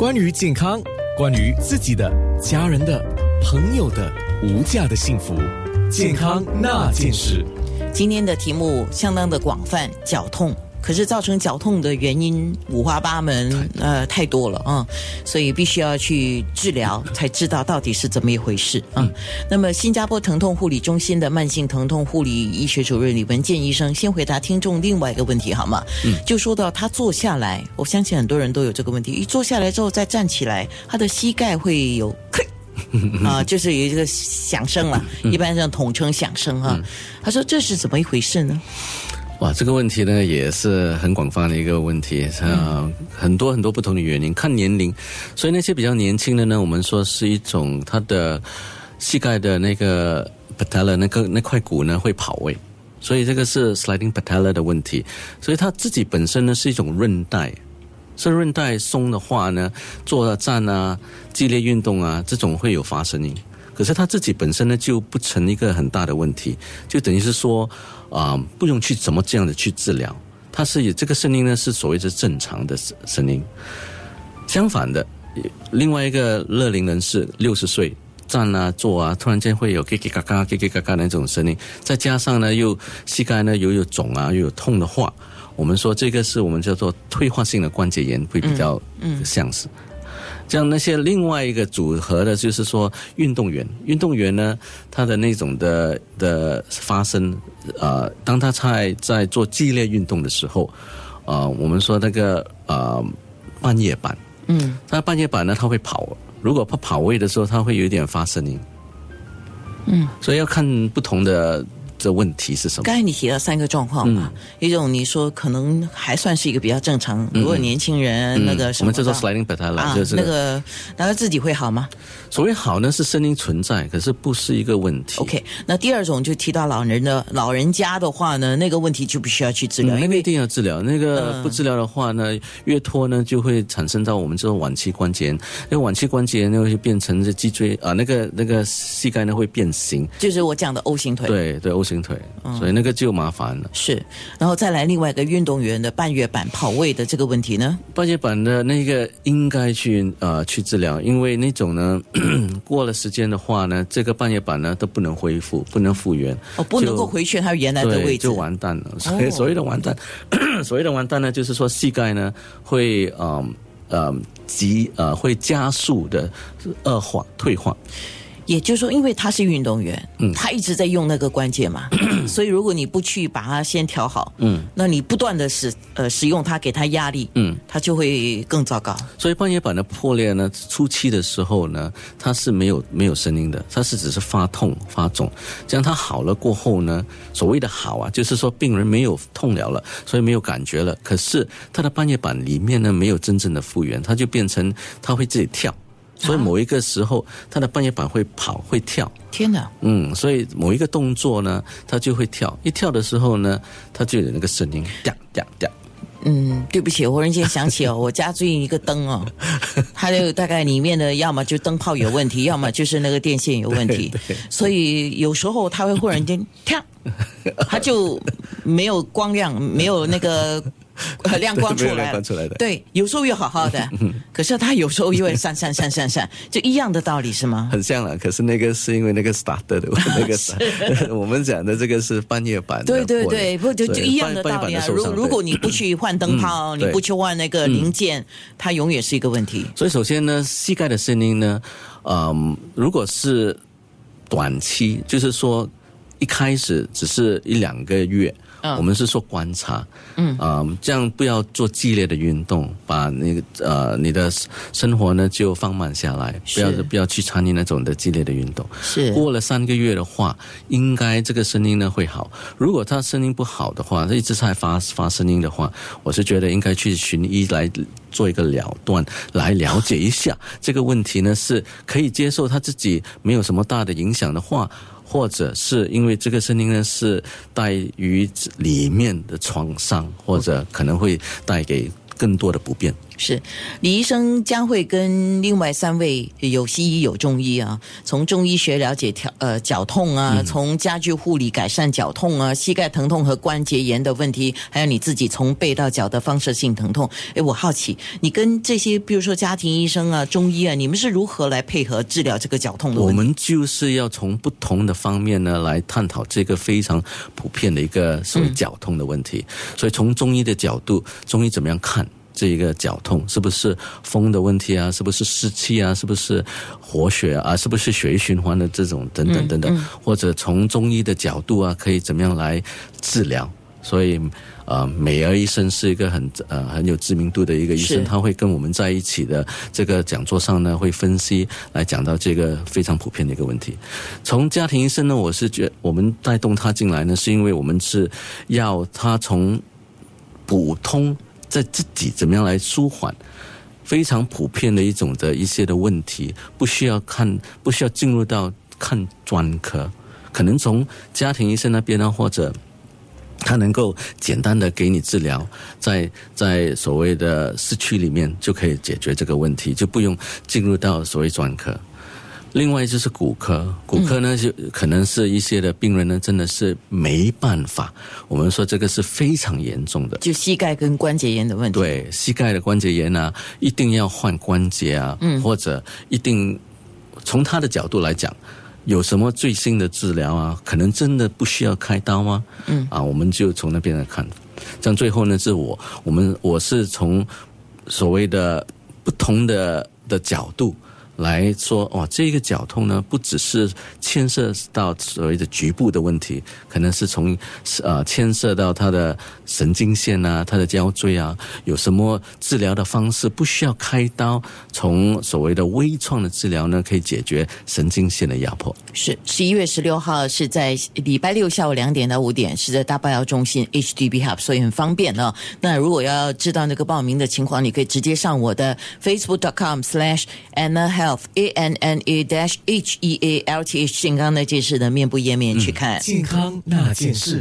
关于健康，关于自己的、家人的、朋友的无价的幸福，健康那件事。今天的题目相当的广泛，绞痛。可是造成脚痛的原因五花八门，呃，太多了啊，所以必须要去治疗，才知道到底是怎么一回事啊。那么，新加坡疼痛护理中心的慢性疼痛护理医学主任李文健医生，先回答听众另外一个问题好吗？嗯，就说到他坐下来，我相信很多人都有这个问题，一坐下来之后再站起来，他的膝盖会有 啊，就是有一个响声了，一般上统称响声啊。他说这是怎么一回事呢？哇，这个问题呢也是很广泛的一个问题，呃，很多很多不同的原因，看年龄，所以那些比较年轻的呢，我们说是一种他的膝盖的那个 patella 那个那块骨呢会跑位，所以这个是 sliding patella 的问题，所以他自己本身呢是一种韧带，是韧带松的话呢，坐站啊、激烈运动啊这种会有发声音，可是他自己本身呢就不成一个很大的问题，就等于是说。啊，不用去怎么这样的去治疗，他是以这个声音呢是所谓的正常的声声音。相反的，另外一个乐龄人士六十岁站啊坐啊，突然间会有叽叽嘎嘎、叽叽嘎嘎那种声音，再加上呢又膝盖呢又有肿啊又有痛的话，我们说这个是我们叫做退化性的关节炎，会比较像是。像那些另外一个组合的，就是说运动员，运动员呢，他的那种的的发生，呃，当他在在做激烈运动的时候，啊，我们说那个呃半夜板，嗯，他半夜板呢，他会跑，如果他跑位的时候，他会有一点发声音，嗯，所以要看不同的。这问题是什么？刚才你提到三个状况嘛，一种你说可能还算是一个比较正常，如果年轻人那个什么，我们叫做 sliding p a t e l a 就是那个，难道自己会好吗？所谓好呢，是声音存在，可是不是一个问题。OK，那第二种就提到老人的老人家的话呢，那个问题就必须要去治疗，因为一定要治疗。那个不治疗的话呢，越拖呢就会产生到我们这种晚期关节炎，那个晚期关节炎呢会变成这脊椎啊，那个那个膝盖呢会变形，就是我讲的 O 型腿。对对，O 型腿，所以那个就麻烦了。是，然后再来另外一个运动员的半月板跑位的这个问题呢？半月板的那个应该去呃去治疗，因为那种呢 过了时间的话呢，这个半月板呢都不能恢复，不能复原。哦，不能够回去它原来的位置，就完蛋了。所以所谓的完蛋，所谓的完蛋呢，就是说膝盖呢会嗯呃急呃会加速的恶化退化。也就是说，因为他是运动员，嗯，他一直在用那个关节嘛，所以如果你不去把它先调好，嗯，那你不断的使呃使用它给他压力，嗯，他就会更糟糕。所以半月板的破裂呢，初期的时候呢，它是没有没有声音的，它是只是发痛发肿。这样它好了过后呢，所谓的好啊，就是说病人没有痛了了，所以没有感觉了。可是他的半月板里面呢，没有真正的复原，它就变成它会自己跳。所以某一个时候，他的半月板会跑会跳。天哪！嗯，所以某一个动作呢，他就会跳。一跳的时候呢，他就有那个声音，掉掉掉。嗯，对不起，我忽然间想起哦，我家最近一个灯哦，它就大概里面的要么就灯泡有问题，要么就是那个电线有问题。所以有时候它会忽然间跳，它就没有光亮，没有那个。亮光出来了，出来的对，有时候又好好的，可是他有时候又会闪闪闪闪闪，就一样的道理是吗？很像了，可是那个是因为那个 starter 的 那个，我们讲的这个是半夜板，对对对，不就就一样的道理啊？如如果你不去换灯泡，你不去换那个零件，它永远是一个问题。所以首先呢，膝盖的声音呢，嗯，如果是短期，就是说一开始只是一两个月。我们是说观察，嗯啊，这样不要做激烈的运动，把那个呃你的生活呢就放慢下来，不要不要去参与那种的激烈的运动。是过了三个月的话，应该这个声音呢会好。如果他声音不好的话，他一直在发发声音的话，我是觉得应该去寻医来做一个了断，来了解一下这个问题呢是可以接受他自己没有什么大的影响的话。或者是因为这个声音呢，是带于里面的创伤，或者可能会带给更多的不便。是李医生将会跟另外三位有西医有中医啊，从中医学了解调呃脚痛啊，从家居护理改善脚痛啊，膝盖疼痛和关节炎的问题，还有你自己从背到脚的放射性疼痛。哎，我好奇你跟这些比如说家庭医生啊、中医啊，你们是如何来配合治疗这个脚痛的我问题？们就是要从不同的方面呢来探讨这个非常普遍的一个所谓脚痛的问题。所以从中医的角度，中医怎么样看？这一个脚痛是不是风的问题啊？是不是湿气啊？是不是活血啊？是不是血液循环的这种等等等等？或者从中医的角度啊，可以怎么样来治疗？所以，呃，美儿医生是一个很呃很有知名度的一个医生，他会跟我们在一起的这个讲座上呢，会分析来讲到这个非常普遍的一个问题。从家庭医生呢，我是觉我们带动他进来呢，是因为我们是要他从普通在自己怎么样来舒缓。非常普遍的一种的一些的问题，不需要看，不需要进入到看专科，可能从家庭医生那边呢，或者他能够简单的给你治疗，在在所谓的市区里面就可以解决这个问题，就不用进入到所谓专科。另外就是骨科，骨科呢就可能是一些的病人呢，真的是没办法。我们说这个是非常严重的，就膝盖跟关节炎的问题。对膝盖的关节炎啊，一定要换关节啊，嗯，或者一定从他的角度来讲，有什么最新的治疗啊？可能真的不需要开刀吗？嗯，啊，我们就从那边来看。这样最后呢，是我我们我是从所谓的不同的的角度。来说，哇，这个脚痛呢，不只是牵涉到所谓的局部的问题，可能是从呃牵涉到他的神经线啊，他的腰椎啊，有什么治疗的方式不需要开刀，从所谓的微创的治疗呢，可以解决神经线的压迫。是十一月十六号是在礼拜六下午两点到五点，是在大巴窑中心 HDB Hub，所以很方便了。那如果要知道那个报名的情况，你可以直接上我的 Facebook.com/slash Anna Health A N N A dash H E A L T H 健康那件事的面部页面去看。健康那件事。